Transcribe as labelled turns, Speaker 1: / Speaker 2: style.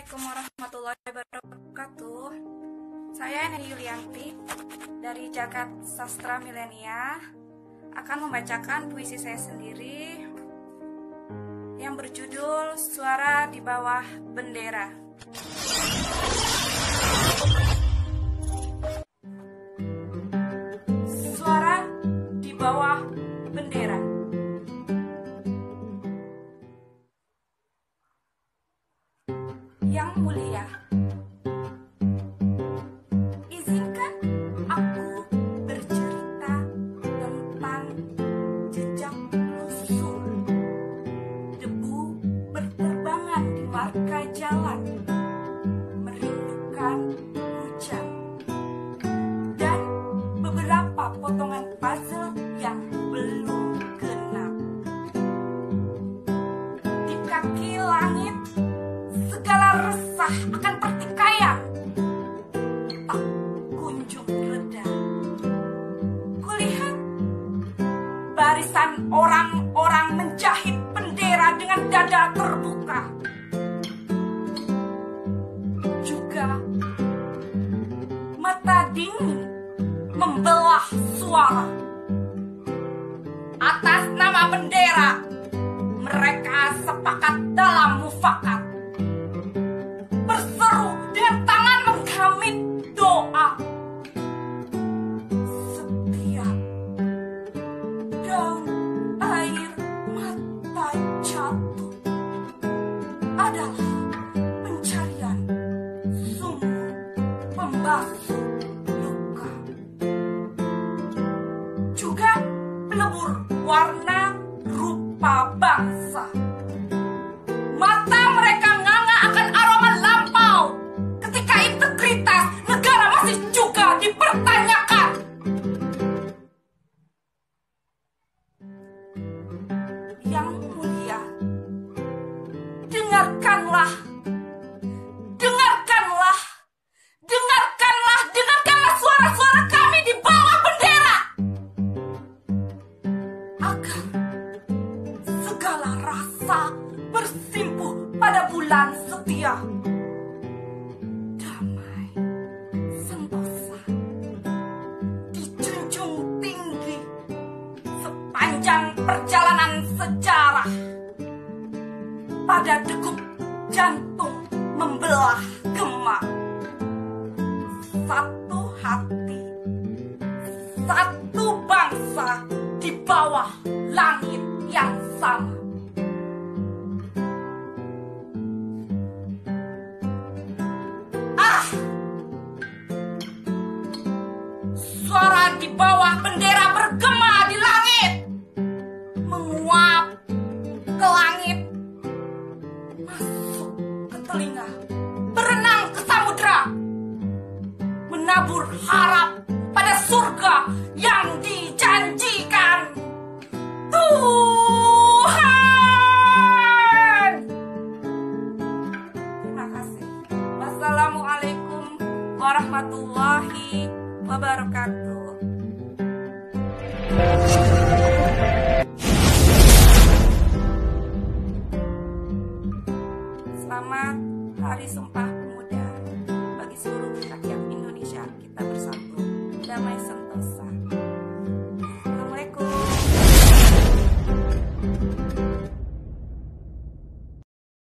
Speaker 1: Assalamualaikum warahmatullahi wabarakatuh. Saya Neni Yulianti dari Jagat Sastra Milenia akan membacakan puisi saya sendiri yang berjudul Suara di Bawah Bendera. Yang mulia, izinkan aku bercerita tentang jejak lusuh. Debu berterbangan di marka jalan, merindukan hujan. Dan beberapa potongan puzzle yang belum genap. Di kaki langit resah akan pertikaian tak kunjung reda. Kulihat barisan orang-orang menjahit bendera dengan dada terbuka. Juga mata dingin membelah suara. Atas nama bendera, mereka sepakat dalam mufakat adalah dan setia. Damai sentosa dijunjung tinggi sepanjang perjalanan sejarah. Pada degup jantung membelah gemak. Satu hati satu bangsa di bawah langit. suara di bawah bendera bergema di langit. Menguap ke langit. Masuk ke telinga. Berenang ke samudra menabur harap pada surga yang dijanjikan. Tuhan! Terima kasih. Wassalamualaikum warahmatullahi wabarakatuh wabarakatuh. Selamat Hari Sumpah Pemuda bagi seluruh rakyat Indonesia kita bersatu damai sentosa.